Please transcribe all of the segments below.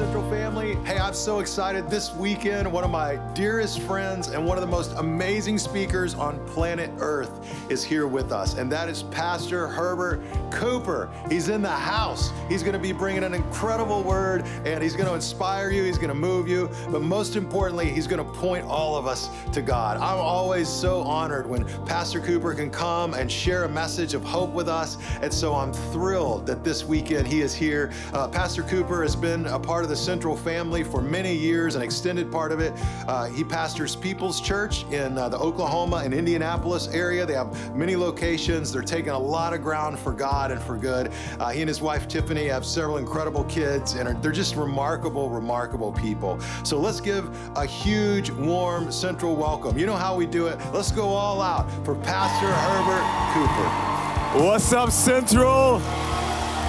Central family. Hey, I'm so excited. This weekend, one of my dearest friends and one of the most amazing speakers on planet Earth is here with us, and that is Pastor Herbert Cooper. He's in the house. He's going to be bringing an incredible word, and he's going to inspire you, he's going to move you, but most importantly, he's going to point all of us to God. I'm always so honored when Pastor Cooper can come and share a message of hope with us, and so I'm thrilled that this weekend he is here. Uh, Pastor Cooper has been a part of the Central family for many years, an extended part of it. Uh, he pastors People's Church in uh, the Oklahoma and Indianapolis area. They have many locations. They're taking a lot of ground for God and for good. Uh, he and his wife Tiffany have several incredible kids, and are, they're just remarkable, remarkable people. So let's give a huge, warm Central welcome. You know how we do it. Let's go all out for Pastor Herbert Cooper. What's up, Central?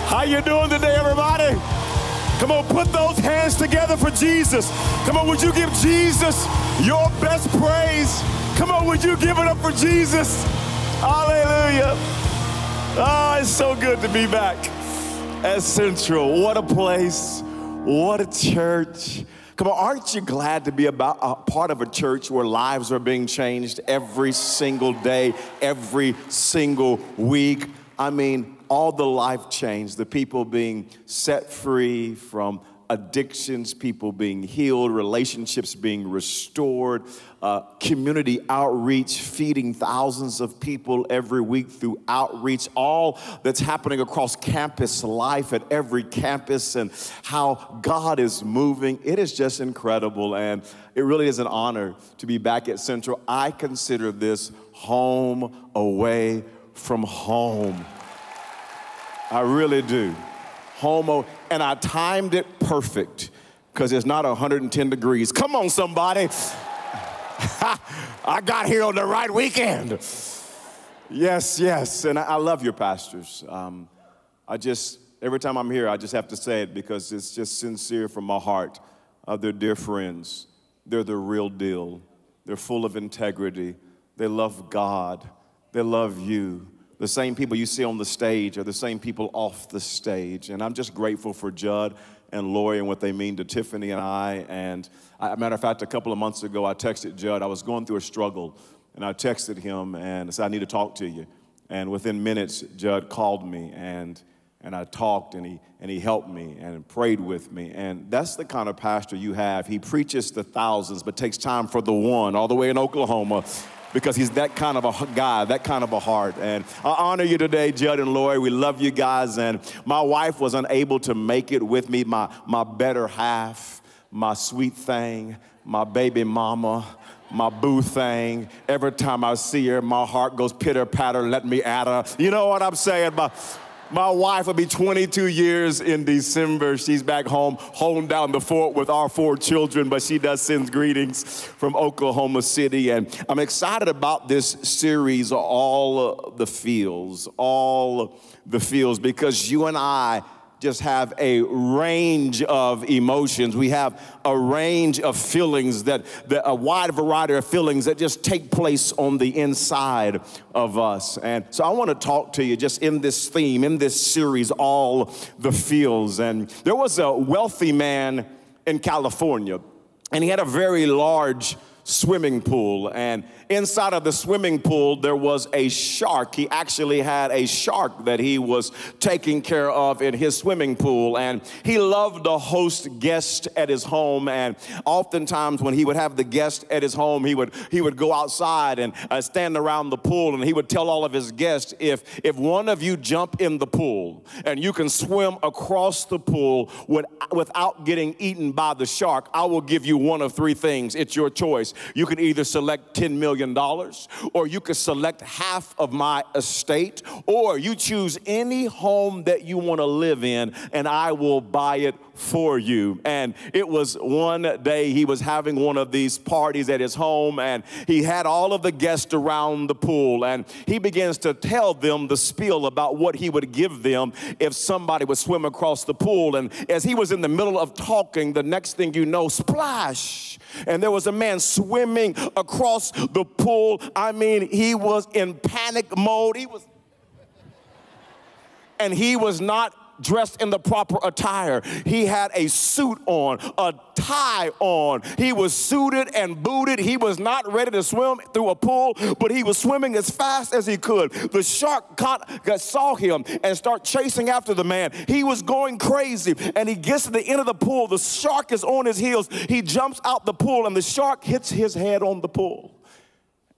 How you doing today, everybody? Come on, put those hands together for Jesus. Come on, would you give Jesus your best praise? Come on, would you give it up for Jesus? Hallelujah. Oh, it's so good to be back at Central. What a place. What a church. Come on, aren't you glad to be about a part of a church where lives are being changed every single day, every single week? I mean, all the life change, the people being set free from addictions, people being healed, relationships being restored, uh, community outreach, feeding thousands of people every week through outreach, all that's happening across campus life at every campus, and how God is moving. It is just incredible, and it really is an honor to be back at Central. I consider this home away from home. I really do. Homo, and I timed it perfect because it's not 110 degrees. Come on, somebody. I got here on the right weekend. Yes, yes, and I, I love your pastors. Um, I just, every time I'm here, I just have to say it because it's just sincere from my heart. Uh, they're dear friends, they're the real deal. They're full of integrity, they love God, they love you the same people you see on the stage are the same people off the stage. And I'm just grateful for Judd and Lori and what they mean to Tiffany and I. And a matter of fact, a couple of months ago, I texted Judd. I was going through a struggle, and I texted him and I said, I need to talk to you. And within minutes, Judd called me and and I talked and he and he helped me and prayed with me. And that's the kind of pastor you have. He preaches to thousands, but takes time for the one all the way in Oklahoma because he's that kind of a guy, that kind of a heart. And I honor you today, Judd and Lori. We love you guys. And my wife was unable to make it with me, my, my better half, my sweet thing, my baby mama my boo thing. Every time I see her, my heart goes pitter patter, let me at her. You know what I'm saying? My, my wife will be 22 years in December. She's back home holding down the fort with our four children, but she does send greetings from Oklahoma City. And I'm excited about this series, All the Feels, All the Feels, because you and I just have a range of emotions. We have a range of feelings that, that, a wide variety of feelings that just take place on the inside of us. And so I want to talk to you just in this theme, in this series, all the feels. And there was a wealthy man in California, and he had a very large swimming pool. And inside of the swimming pool, there was a shark. He actually had a shark that he was taking care of in his swimming pool. And he loved to host guests at his home. And oftentimes, when he would have the guests at his home, he would, he would go outside and uh, stand around the pool. And he would tell all of his guests if, if one of you jump in the pool and you can swim across the pool with, without getting eaten by the shark, I will give you one of three things. It's your choice. You can either select $10 million, or you can select half of my estate, or you choose any home that you want to live in, and I will buy it for you. And it was one day he was having one of these parties at his home, and he had all of the guests around the pool, and he begins to tell them the spiel about what he would give them if somebody would swim across the pool. And as he was in the middle of talking, the next thing you know, splash! And there was a man swimming across the pool. I mean, he was in panic mode. He was and he was not dressed in the proper attire. He had a suit on, a tie on. He was suited and booted. He was not ready to swim through a pool, but he was swimming as fast as he could. The shark caught, saw him and start chasing after the man. He was going crazy, and he gets to the end of the pool. The shark is on his heels. He jumps out the pool, and the shark hits his head on the pool.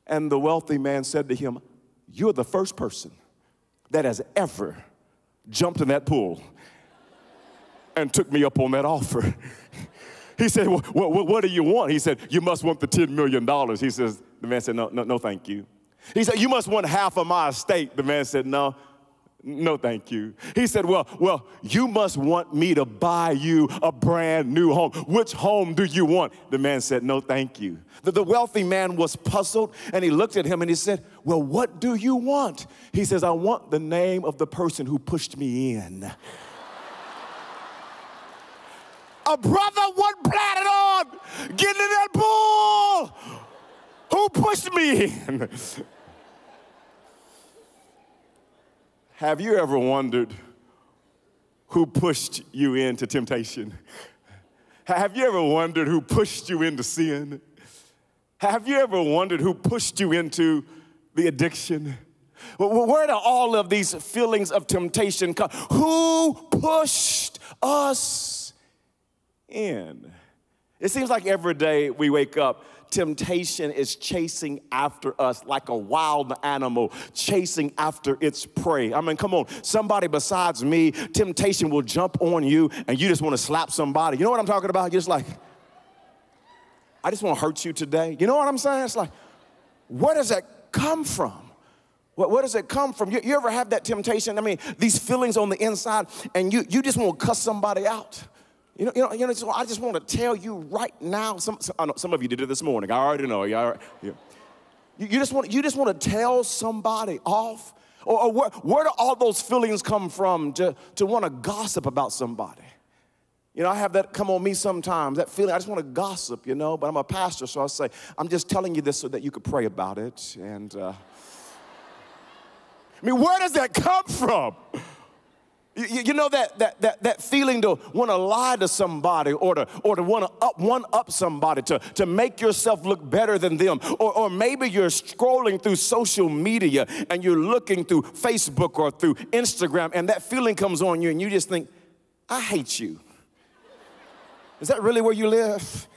And the wealthy man said to him, You're the first person that has ever jumped in that pool and took me up on that offer. He said, well, what, what, do you want? He said, You must want the $10 million. He says, The man said, No, no, no, thank you. He said, You must want half of my estate. The man said, No, no, thank you. He said, Well, well, you must want me to buy you a brand new home. Which home do you want? The man said, No, thank you. The, the wealthy man was puzzled and he looked at him and he said, Well, what do you want? He says, I want the name of the person who pushed me in a brother wasn't on getting in that pool. Who pushed me in? Have you ever wondered who pushed you into temptation? Have you ever wondered who pushed you into sin? Have you ever wondered who pushed you into the addiction? Where do all of these feelings of temptation come? Who pushed us in. It seems like every day we wake up, temptation is chasing after us like a wild animal chasing after its prey. I mean, come on, somebody besides me, temptation will jump on you and you just want to slap somebody. You know what I'm talking about? You're just like, I just want to hurt you today. You know what I'm saying? It's like, where does that come from? Where, where does it come from? You, you, ever have that temptation? I mean, these feelings on the inside, and you, you just want to cuss somebody out. You know, you know, you know so I just want to tell you right now. Some, some, some, of you did it this morning. I already know. You, already, you, you just want, you just want to tell somebody off? Or, or where, where do all those feelings come from to, to want to gossip about somebody? You know, I have that come on me sometimes, that feeling, I just want to gossip, you know, but I'm a pastor, so I say, I'm just telling you this so that you could pray about it. And, uh, I mean, where does that come from? You, you, know that, that, that, that feeling to want to lie to somebody or to, or to want to up, one up somebody, to, to make yourself look better than them. Or, or maybe you're scrolling through social media and you're looking through Facebook or through Instagram and that feeling comes on you and you just think, I hate you. Is that really where you live?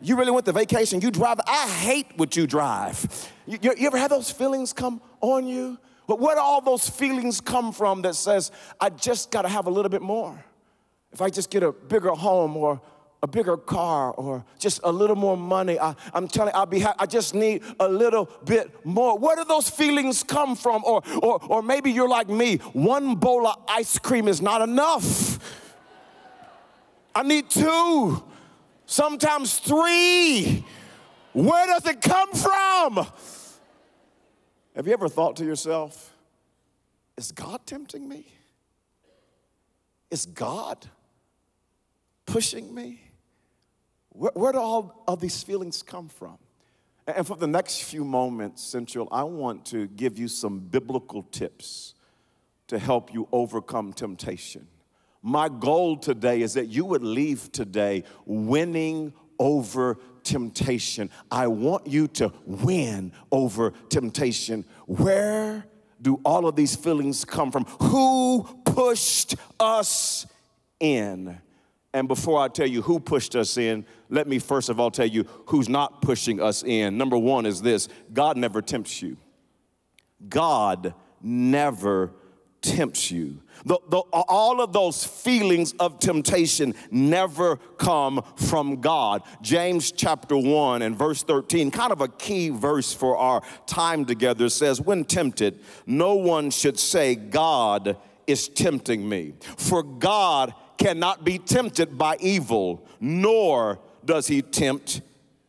You really went to vacation, you drive, I hate what you drive. You, you ever have those feelings come on you? But where do all those feelings come from that says, I just got to have a little bit more? If I just get a bigger home or a bigger car or just a little more money, I, am telling I'll be ha- I just need a little bit more. Where do those feelings come from? Or, or, or maybe you're like me, one bowl of ice cream is not enough. I need two, sometimes three. Where does it come from? Have you ever thought to yourself, is God tempting me? Is God pushing me? Where, where do all of these feelings come from? And for the next few moments, Central, I want to give you some biblical tips to help you overcome temptation. My goal today is that you would leave today winning over temptation. I want you to win over temptation. Where do all of these feelings come from? Who pushed us in? And before I tell you who pushed us in, let me first of all tell you who's not pushing us in. Number one is this God never tempts you. God never tempts you. The, the, all of those feelings of temptation never come from God. James chapter 1 and verse 13, kind of a key verse for our time together, says, When tempted, no one should say, God is tempting me. For God cannot be tempted by evil, nor does he tempt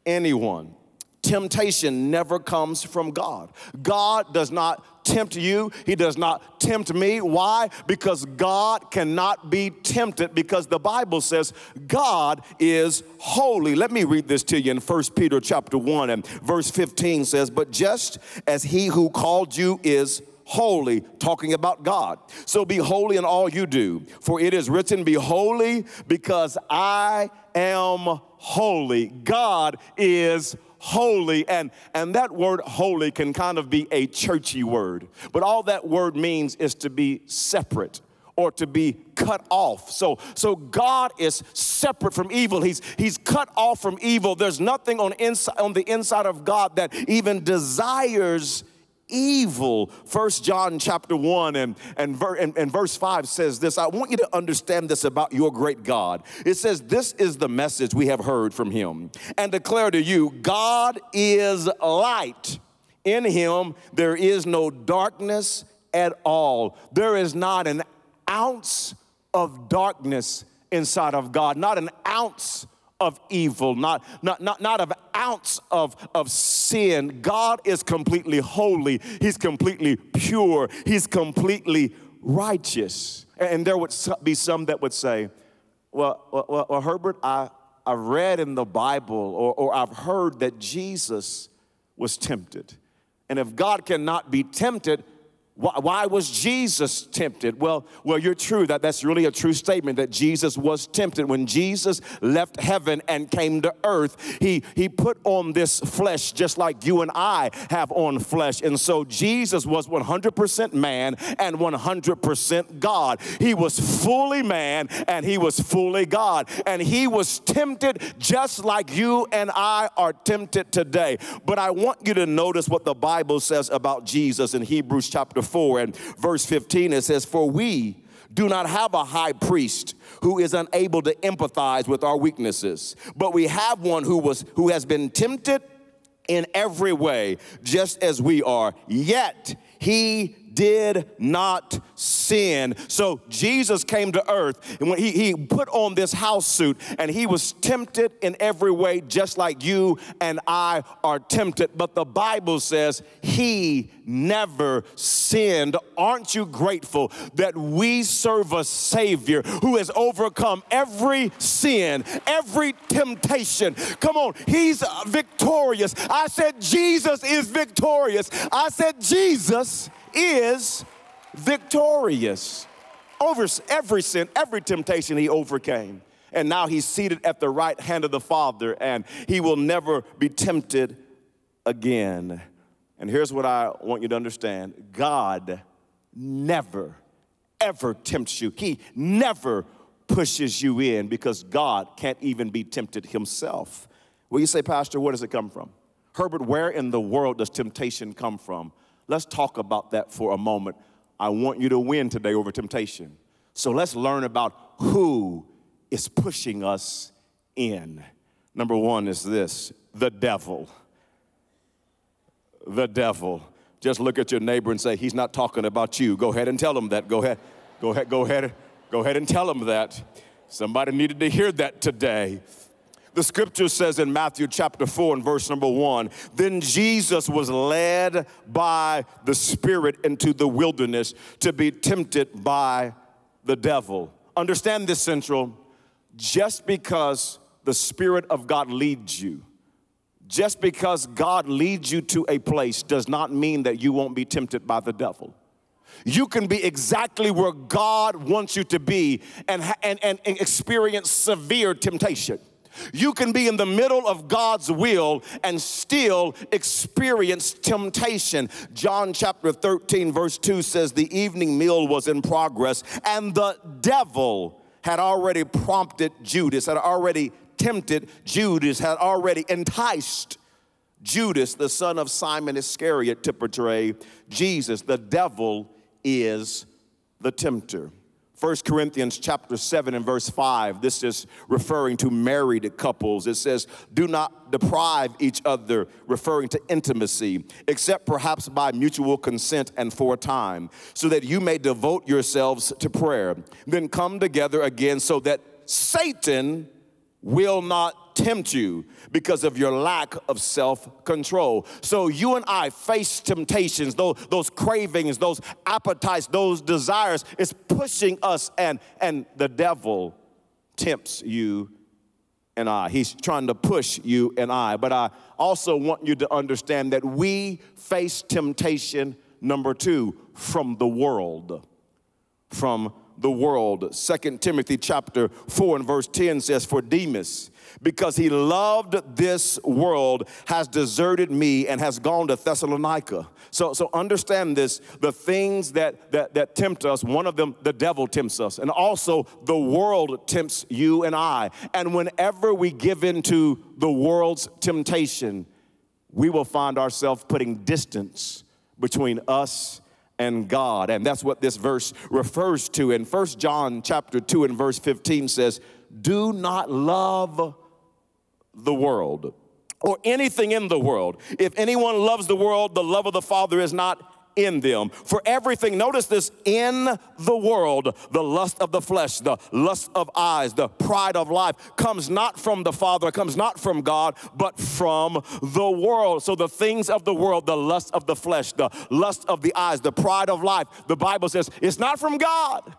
anyone temptation never comes from God. God does not tempt you, He does not tempt me. Why? Because God cannot be tempted because the Bible says God is holy. Let me read this to you in 1 Peter chapter 1 and verse 15 says, "But just as he who called you is holy, talking about God. So be holy in all you do, for it is written, Be holy because I am holy. God is holy and and that word holy can kind of be a churchy word but all that word means is to be separate or to be cut off. So, so God is separate from evil. He's, he's cut off from evil. There's nothing on, inside, on the inside of God that even desires evil. First John chapter 1 and, and, ver, and, and verse 5 says this. I want you to understand this about your great God. It says, This is the message we have heard from him and declare to you God is light. In him there is no darkness at all. There is not an ounce of darkness inside of God, not an ounce of evil, not, not, not, not an ounce of, of sin. God is completely holy, He's completely pure, He's completely righteous. And there would be some that would say, Well, well, well Herbert, I, I read in the Bible or, or I've heard that Jesus was tempted. And if God cannot be tempted, why, was Jesus tempted? Well, well, you're true. That, that's really a true statement that Jesus was tempted. When Jesus left heaven and came to earth, he, he put on this flesh just like you and I have on flesh. And so Jesus was 100% man and 100% God. He was fully man and he was fully God. And he was tempted just like you and I are tempted today. But I want you to notice what the Bible says about Jesus in Hebrews chapter 4 and verse 15, it says, For we do not have a high priest who is unable to empathize with our weaknesses, but we have one who was who has been tempted in every way, just as we are. Yet he did not sin. So Jesus came to earth and when he, he put on this house suit and he was tempted in every way, just like you and I are tempted. But the Bible says he never sinned. Aren't you grateful that we serve a Savior who has overcome every sin, every temptation? Come on, He's victorious. I said, Jesus is victorious. I said, Jesus is victorious over every sin, every temptation he overcame. And now he's seated at the right hand of the Father, and he will never be tempted again. And here's what I want you to understand God never, ever tempts you. He never pushes you in because God can't even be tempted himself. Well, you say, Pastor, where does it come from? Herbert, where in the world does temptation come from? Let's talk about that for a moment. I want you to win today over temptation. So let's learn about who is pushing us in. Number one is this the devil. The devil. Just look at your neighbor and say, He's not talking about you. Go ahead and tell him that. Go ahead. Go ahead. Go ahead. Go ahead and tell him that. Somebody needed to hear that today. The scripture says in Matthew chapter 4 and verse number 1 Then Jesus was led by the Spirit into the wilderness to be tempted by the devil. Understand this, Central. Just because the Spirit of God leads you, just because God leads you to a place does not mean that you won't be tempted by the devil. You can be exactly where God wants you to be and, and, and experience severe temptation. You can be in the middle of God's will and still experience temptation. John chapter 13, verse 2 says, The evening meal was in progress, and the devil had already prompted Judas, had already tempted Judas, had already enticed Judas, the son of Simon Iscariot, to betray Jesus. The devil is the tempter. 1 Corinthians chapter 7 and verse 5, this is referring to married couples. It says, Do not deprive each other, referring to intimacy, except perhaps by mutual consent and for a time, so that you may devote yourselves to prayer. Then come together again so that Satan will not tempt you because of your lack of self control. So you and I face temptations, those, those cravings, those appetites, those desires. It's pushing us, and, and the devil tempts you and I. He's trying to push you and I. But I also want you to understand that we face temptation Number two, from the world. From the world. Second Timothy chapter 4 and verse 10 says, For Demas, because he loved this world, has deserted me and has gone to Thessalonica. So, so understand this the things that, that, that tempt us, one of them, the devil tempts us, and also the world tempts you and I. And whenever we give into the world's temptation, we will find ourselves putting distance between us and God. And that's what this verse refers to. In First John chapter 2 and verse 15 says, "Do not love the world or anything in the world. If anyone loves the world, the love of the Father is not in them. For everything, notice this, in the world, the lust of the flesh, the lust of eyes, the pride of life comes not from the Father, comes not from God, but from the world. So the things of the world, the lust of the flesh, the lust of the eyes, the pride of life, the Bible says it's not from God.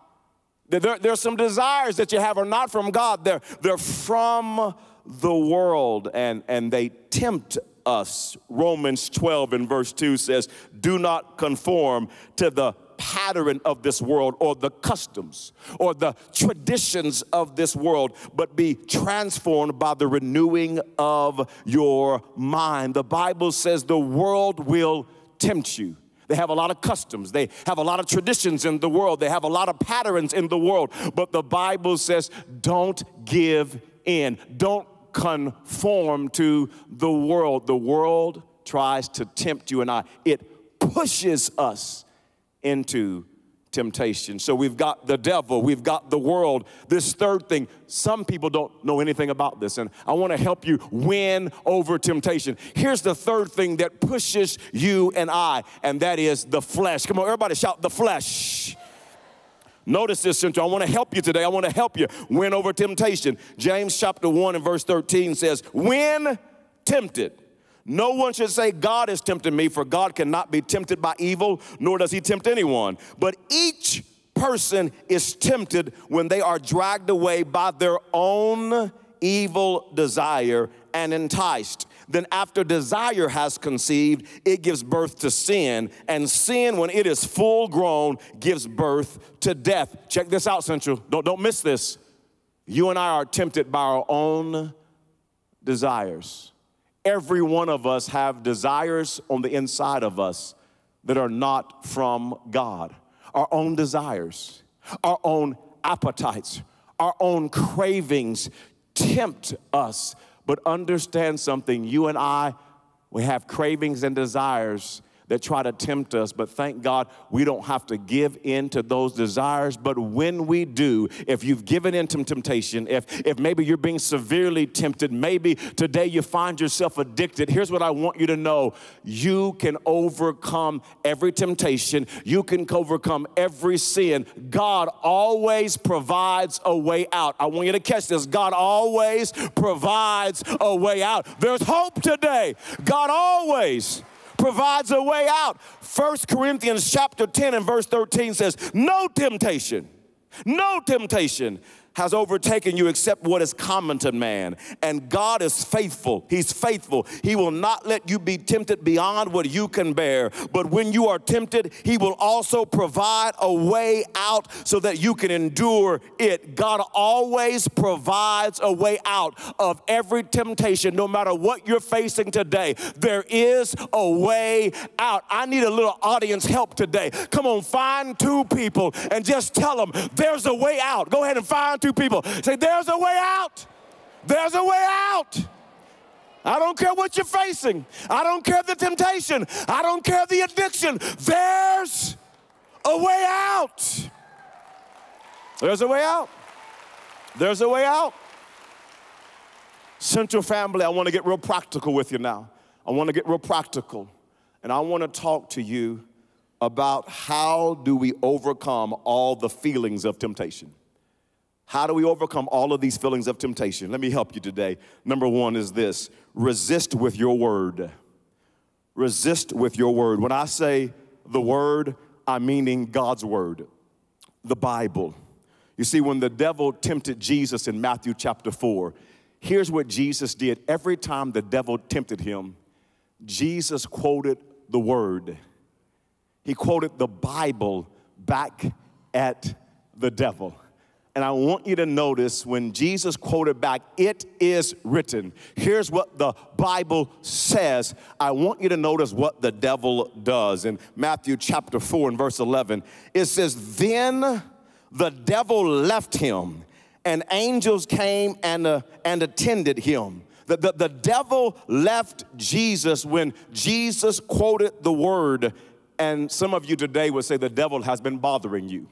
There, there's some desires that you have are not from God, they're, they're from the world and, and they tempt us. Romans 12 and verse 2 says, Do not conform to the pattern of this world or the customs or the traditions of this world, but be transformed by the renewing of your mind. The Bible says the world will tempt you. They have a lot of customs. They have a lot of traditions in the world. They have a lot of patterns in the world. But the Bible says, don't give in. Don't conform to the world. The world tries to tempt you and I, it pushes us into temptation. So we've got the devil, we've got the world. This third thing, some people don't know anything about this, and I want to help you win over temptation. Here's the third thing that pushes you and I, and that is the flesh. Come on, everybody shout the flesh. Notice this, Central. I want to help you today. I want to help you win over temptation. James chapter 1 and verse 13 says, When tempted, no one should say, God is tempting me, for God cannot be tempted by evil, nor does he tempt anyone. But each person is tempted when they are dragged away by their own evil desire and enticed. Then, after desire has conceived, it gives birth to sin. And sin, when it is full grown, gives birth to death. Check this out, Central. Don't, don't miss this. You and I are tempted by our own desires. Every one of us have desires on the inside of us that are not from God. Our own desires, our own appetites, our own cravings tempt us but understand something you and I, we have cravings and desires that try to tempt us, but thank God we don't have to give in to those desires. But when we do, if you've given in to temptation, if, if maybe you're being severely tempted, maybe today you find yourself addicted, here's what I want you to know you can overcome every temptation, you can overcome every sin. God always provides a way out. I want you to catch this. God always provides a way out. There's hope today. God always provides a way out. First Corinthians chapter 10 and verse 13 says, No temptation, no temptation has overtaken you except what is common to man. And God is faithful. He's faithful. He will not let you be tempted beyond what you can bear. But when you are tempted, He will also provide a way out so that you can endure it. God always provides a way out of every temptation, no matter what you're facing today. There is a way out. I need a little audience help today. Come on, find two people and just tell them there's a way out. Go ahead and find two people. Say, there's a way out. There's a way out. I don't care what you're facing. I don't care the temptation. I don't care the addiction. There's a way out. There's a way out. There's a way out. Central family, I want to get real practical with you now. I want to get real practical. And I want to talk to you about how do we overcome all the feelings of temptation. How do we overcome all of these feelings of temptation? Let me help you today. Number one is this resist with your word. Resist with your word. When I say the word, I'm meaning God's word, the Bible. You see, when the devil tempted Jesus in Matthew chapter 4, here's what Jesus did. Every time the devil tempted him, Jesus quoted the word. he quoted the Bible back at the devil. And I want you to notice when Jesus quoted back, it is written. Here's what the Bible says. I want you to notice what the devil does. In Matthew chapter 4 and verse 11, it says, Then the devil left him, and angels came and, uh, and attended him. The, the, the devil left Jesus when Jesus quoted the word. And some of you today would say the devil has been bothering you.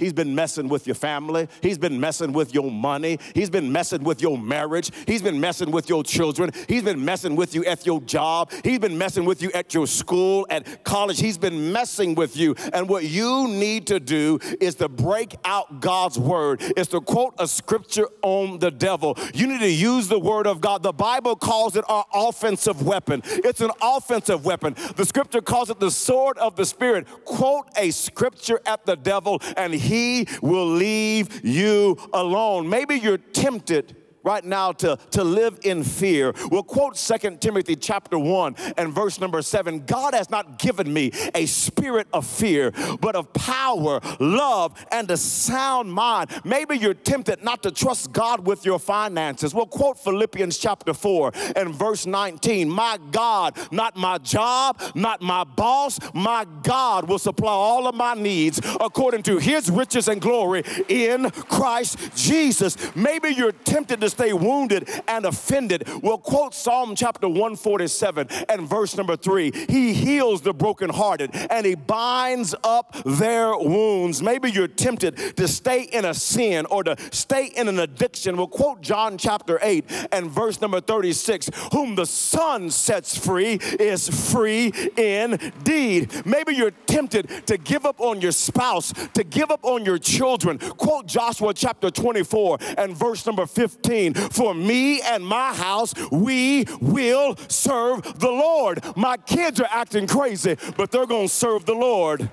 He's been messing with your family. He's been messing with your money. He's been messing with your marriage. He's been messing with your children. He's been messing with you at your job. He's been messing with you at your school, at college. He's been messing with you. And what you need to do is to break out God's word, is to quote a scripture on the devil. You need to use the word of God. The Bible calls it our offensive weapon. It's an offensive weapon. The scripture calls it the sword of the spirit. Quote a scripture at the devil and he he will leave you alone. Maybe you're tempted right now to, to live in fear. We'll quote Second Timothy chapter 1 and verse number 7. God has not given me a spirit of fear, but of power, love, and a sound mind. Maybe you're tempted not to trust God with your finances. We'll quote Philippians chapter 4 and verse 19. My God, not my job, not my boss, my God will supply all of my needs according to his riches and glory in Christ Jesus. Maybe you're tempted to stay wounded and offended. We'll quote Psalm chapter 147 and verse number three. He heals the brokenhearted and he binds up their wounds. Maybe you're tempted to stay in a sin or to stay in an addiction. We'll quote John chapter 8 and verse number 36 Whom the Son sets free is free indeed. Maybe you're tempted to give up on your spouse, to give up on your children. Quote Joshua chapter 24 and verse number 15 for me and my house, we will serve the Lord. My kids are acting crazy, but they're going to serve the Lord.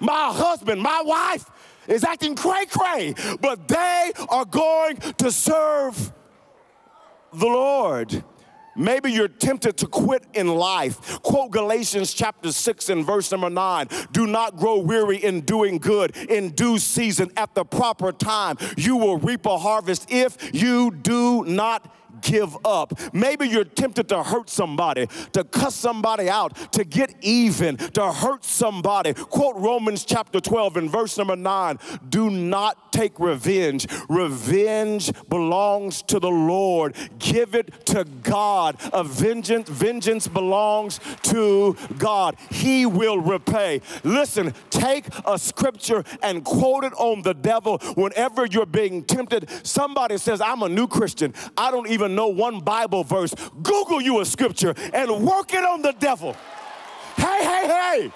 My husband, my wife is acting cray cray, but they are going to serve the Lord. Maybe you're tempted to quit in life. Quote Galatians chapter 6 and verse number 9. Do not grow weary in doing good. In due season, at the proper time, you will reap a harvest if you do not give up. Maybe you're tempted to hurt somebody, to cuss somebody out, to get even, to hurt somebody. Quote Romans chapter 12 and verse number 9 Do not take revenge. Revenge belongs to the Lord. Give it to God. A vengeance, vengeance belongs to God. He will repay. Listen, take a scripture and quote it on the devil whenever you're being tempted. Somebody says, I'm a new Christian. I don't even know one Bible verse. Google you a scripture and work it on the devil. Hey, hey, hey.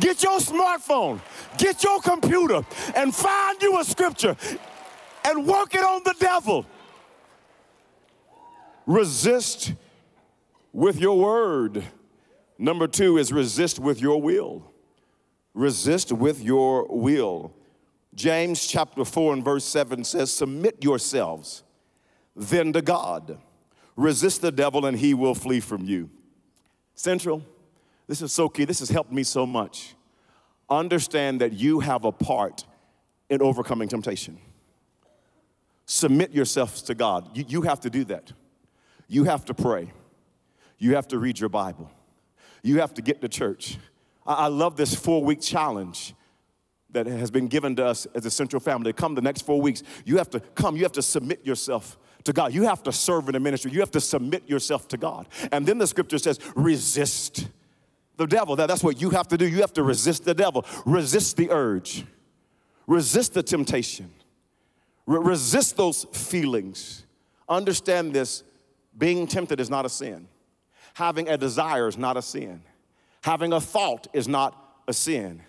Get your smartphone, get your computer, and find you a scripture and work it on the devil. Resist with your word. Number two is resist with your will. Resist with your will. James chapter 4 and verse 7 says, Submit yourselves then to God. Resist the devil and he will flee from you. Central, this is so key. This has helped me so much. Understand that you have a part in overcoming temptation. Submit yourselves to God. You, you have to do that. You have to pray. You have to read your Bible. You have to get to church. I, I love this four week challenge that has been given to us as a central family. Come the next four weeks, you have to come, you have to submit yourself to God. You have to serve in a ministry. You have to submit yourself to God. And then the scripture says, resist the devil. That, that's what you have to do. You have to resist the devil. Resist the urge. Resist the temptation. Re- resist those feelings. Understand this being tempted is not a sin. Having a desire is not a sin. Having a thought is not a sin.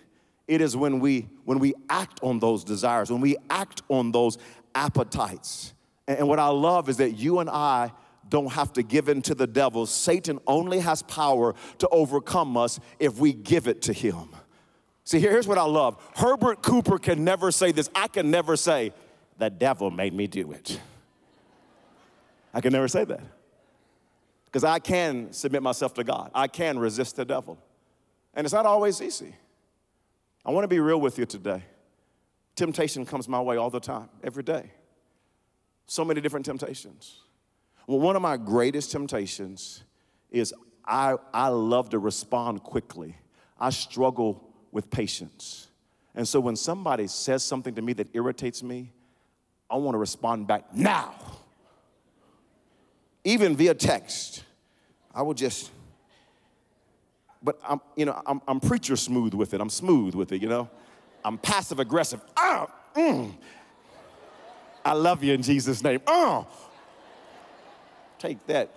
It is when we when we act on those desires, when we act on those appetites. And what I love is that you and I don't have to give in to the devil. Satan only has power to overcome us if we give it to him. See, here's what I love Herbert Cooper can never say this. I can never say, the devil made me do it. I can never say that. Because I can submit myself to God, I can resist the devil. And it's not always easy. I want to be real with you today. Temptation comes my way all the time, every day. So many different temptations. Well, one of my greatest temptations is I, I love to respond quickly. I struggle with patience. And so when somebody says something to me that irritates me, I want to respond back now. Even via text. I will just, but I'm, you know, I'm, I'm preacher smooth with it. I'm smooth with it, you know. I'm passive aggressive. Ah, mm. I love you in Jesus' name. Oh, take that.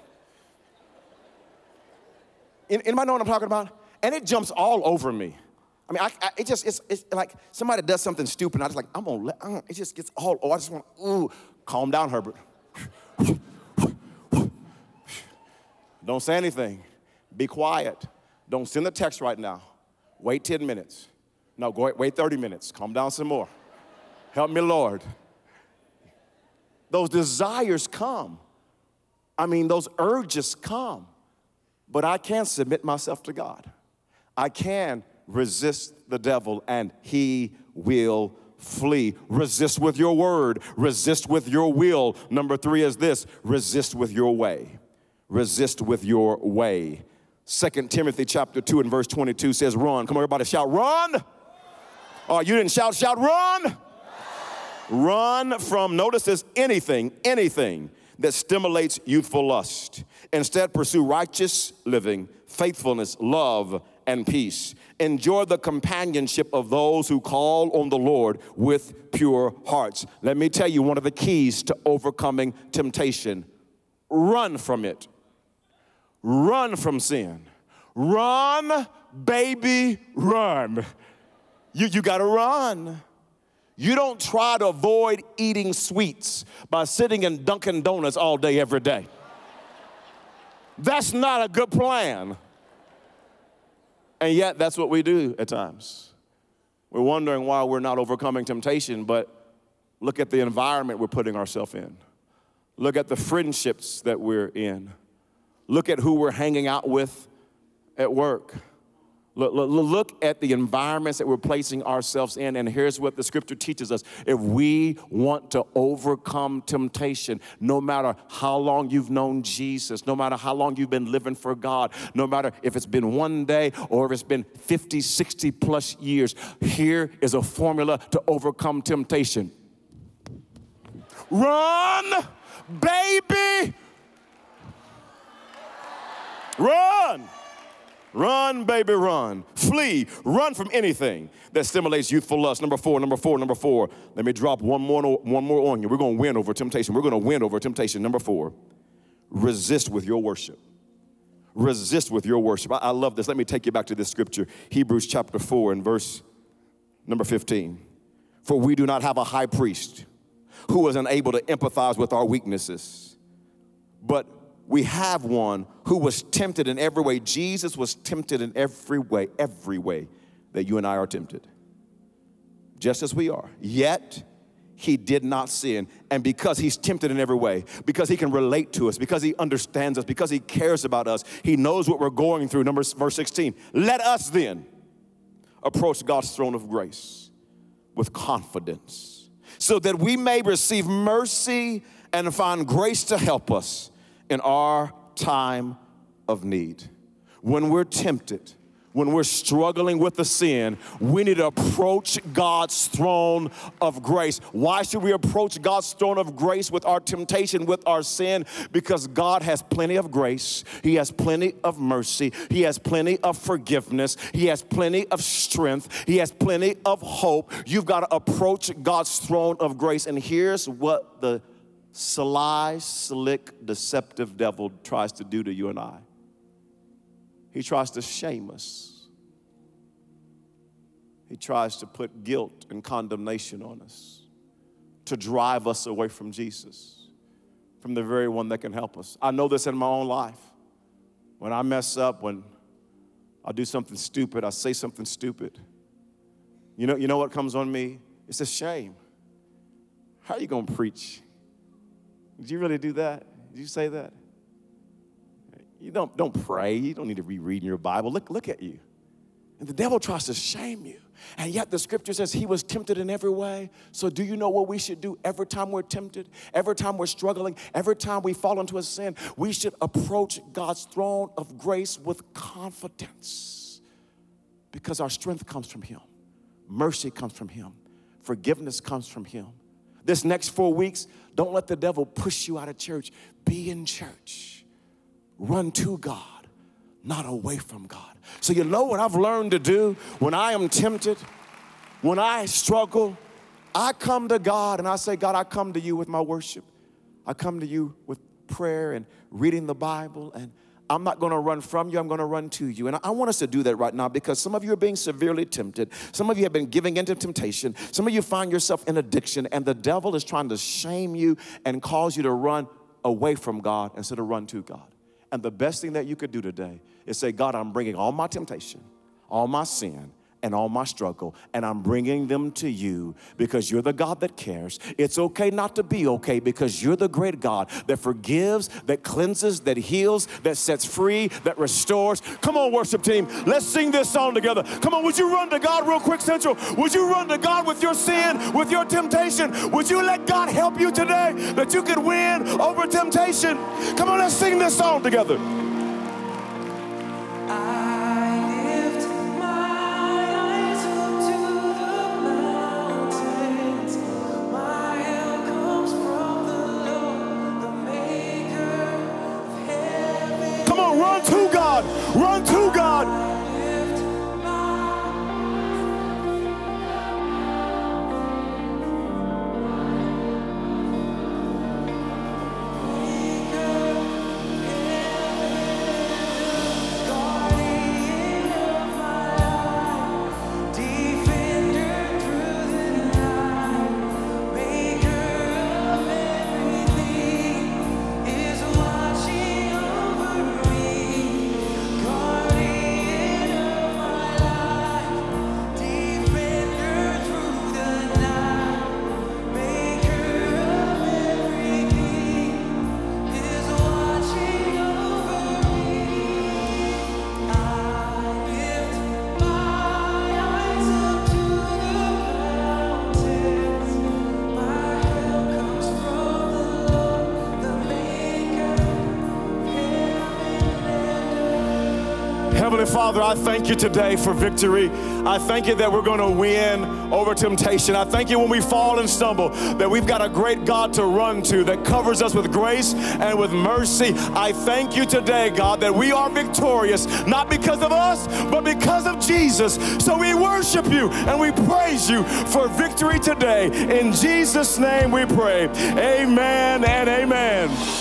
Anybody know what I'm talking about? And it jumps all over me. I mean, I, I, it just, it's, it's like somebody does something stupid, and I just like, I'm gonna let, uh, it just gets all, oh, I just want, ooh, calm down, Herbert. Don't say anything. Be quiet. Don't send a text right now. Wait 10 minutes. No, go wait 30 minutes. Calm down some more. Help me, Lord. Those desires come. I mean, those urges come. But I can submit myself to God. I can resist the devil and he will flee. Resist with your word, resist with your will. Number three is this resist with your way. Resist with your way. Second Timothy chapter 2 and verse 22 says, Run. Come on, everybody, shout, Run. Oh, you didn't shout, shout, run. Run from, notice this, anything, anything that stimulates youthful lust. Instead, pursue righteous living, faithfulness, love, and peace. Enjoy the companionship of those who call on the Lord with pure hearts. Let me tell you one of the keys to overcoming temptation run from it, run from sin. Run, baby, run. You, you gotta run. You don't try to avoid eating sweets by sitting in Dunkin' Donuts all day, every day. That's not a good plan. And yet, that's what we do at times. We're wondering why we're not overcoming temptation, but look at the environment we're putting ourselves in. Look at the friendships that we're in. Look at who we're hanging out with at work. Look, look, at the environments that we're placing ourselves in, and here's what the scripture teaches us. If we want to overcome temptation, no matter how long you've known Jesus, no matter how long you've been living for God, no matter if it's been one day or if it's been 50, 60 plus years, here is a formula to overcome temptation. Run, baby! Run! Run, baby, run. Flee. Run from anything that stimulates youthful lust. Number four, number four, number four. Let me drop one more, one more on you. We're going to win over temptation. We're going to win over temptation. Number four, resist with your worship. Resist with your worship. I, I love this. Let me take you back to this scripture Hebrews chapter 4 and verse number 15. For we do not have a high priest who is unable to empathize with our weaknesses, but we have one who was tempted in every way. Jesus was tempted in every way, every way that you and I are tempted, just as we are. Yet, he did not sin. And because he's tempted in every way, because he can relate to us, because he understands us, because he cares about us, he knows what we're going through. Number verse 16. Let us then approach God's throne of grace with confidence, so that we may receive mercy and find grace to help us in our time of need. When we're tempted, when we're struggling with the sin, we need to approach God's throne of grace. Why should we approach God's throne of grace with our temptation, with our sin? Because God has plenty of grace, He has plenty of mercy, He has plenty of forgiveness, He has plenty of strength, He has plenty of hope. You've got to approach God's throne of grace. And here's what the sly, slick, deceptive devil tries to do to you and I. He tries to shame us. He tries to put guilt and condemnation on us, to drive us away from Jesus, from the very one that can help us. I know this in my own life. When I mess up, when I do something stupid, I say something stupid. You know, you know what comes on me? It's a shame. How are you going to preach? Did you really do that? Did you say that? You don't, don't pray. You don't need to be reading your Bible. Look, look at you. And the devil tries to shame you. And yet the scripture says he was tempted in every way. So do you know what we should do every time we're tempted? Every time we're struggling, every time we fall into a sin, we should approach God's throne of grace with confidence. Because our strength comes from him. Mercy comes from him. Forgiveness comes from him. This next 4 weeks, don't let the devil push you out of church. Be in church. Run to God, not away from God. So, you know what I've learned to do when I am tempted, when I struggle? I come to God and I say, God, I come to you with my worship. I come to you with prayer and reading the Bible. And I'm not going to run from you, I'm going to run to you. And I want us to do that right now because some of you are being severely tempted. Some of you have been giving into temptation. Some of you find yourself in addiction, and the devil is trying to shame you and cause you to run away from God instead of run to God. And the best thing that you could do today is say, God, I'm bringing all my temptation, all my sin, and all my struggle, and I'm bringing them to you because you're the God that cares. It's okay not to be okay because you're the great God that forgives, that cleanses, that heals, that sets free, that restores. Come on, worship team, let's sing this song together. Come on, would you run to God real quick, Central? Would you run to God with your sin, with your temptation? Would you let God help you today that you could win over temptation? Come on, let's sing this song together. Father, I thank you today for victory. I thank you that we're going to win over temptation. I thank you when we fall and stumble that we've got a great God to run to that covers us with grace and with mercy. I thank you today, God, that we are victorious, not because of us, but because of Jesus. So we worship you and we praise you for victory today. In Jesus' name we pray. Amen and amen.